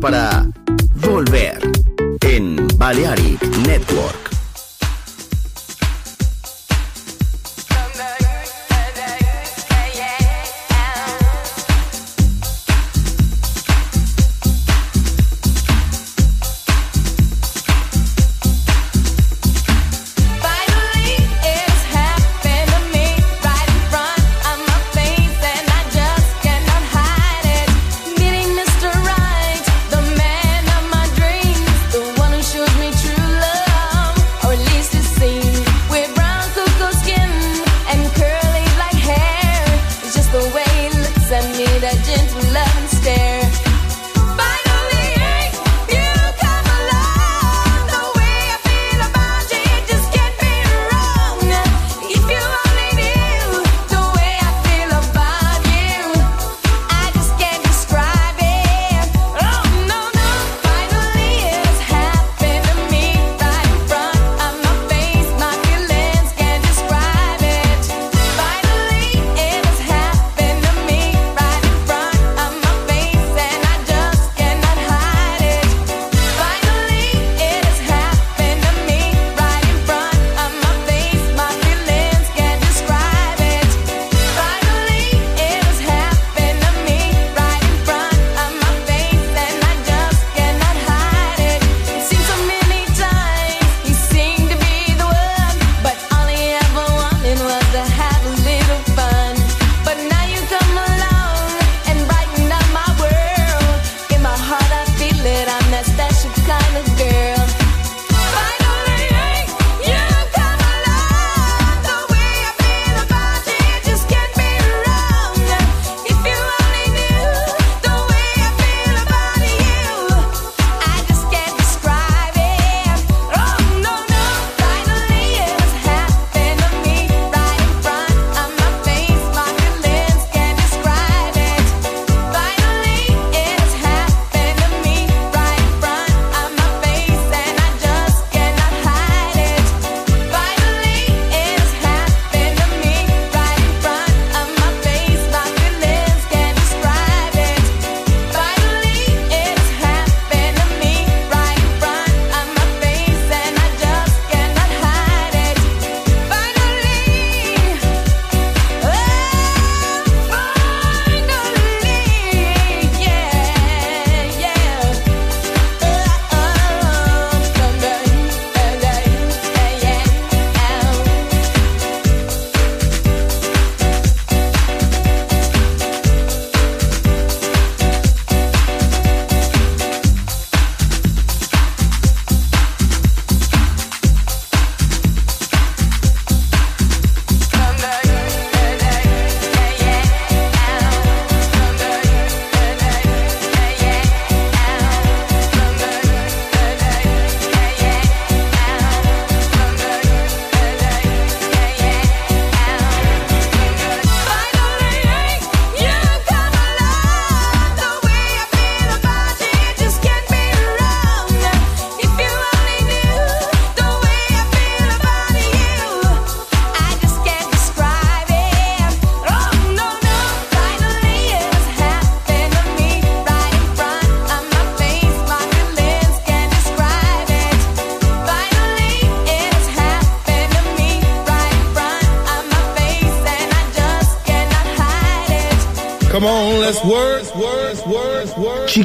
para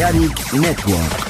En Balearic Network.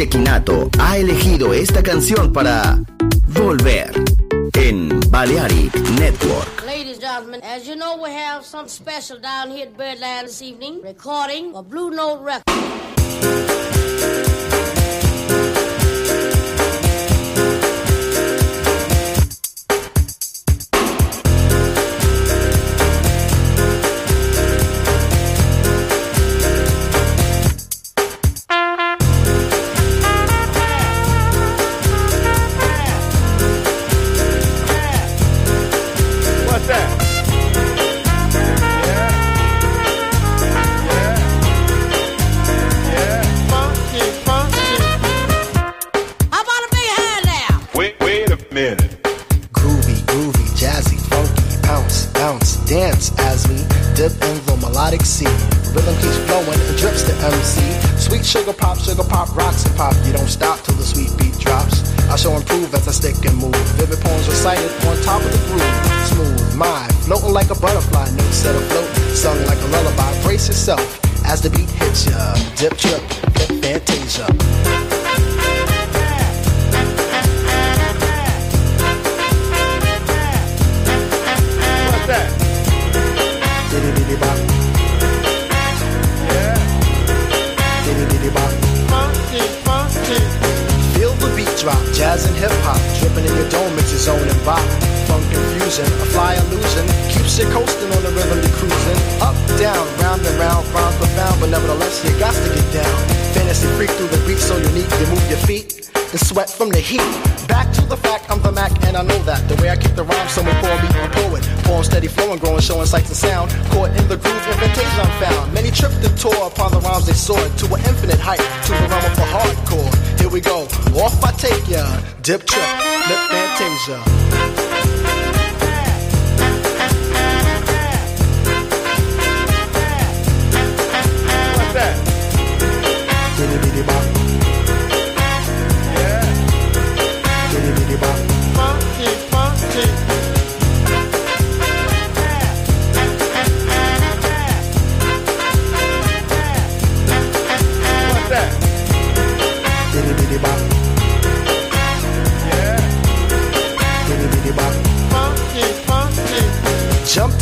Shekinato ha elegido esta canción para volver en Balearic Network. Ladies and gentlemen, as you know, we have something special down here at Birdland this evening, recording a Blue Note record. A fly illusion, keeps you coasting on the rhythm you're cruising. Up, down, round and round, rhymes profound, but nevertheless you got to get down. Fantasy freak through the beat so unique, you move your feet and sweat from the heat. Back to the fact, I'm the Mac, and I know that. The way I keep the rhyme, someone call me a poet. Poem steady flowing, growing, showing sights and sound. Caught in the groove, invitation I'm found. Many tripped and tore upon the rhymes they soared to an infinite height, to the realm of the hardcore. Here we go, off I take ya. Dip trip, lip fantasia. the back.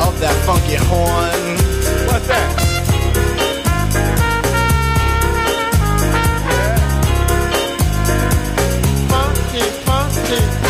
of that funky horn. What's that? Yeah. Funky, funky.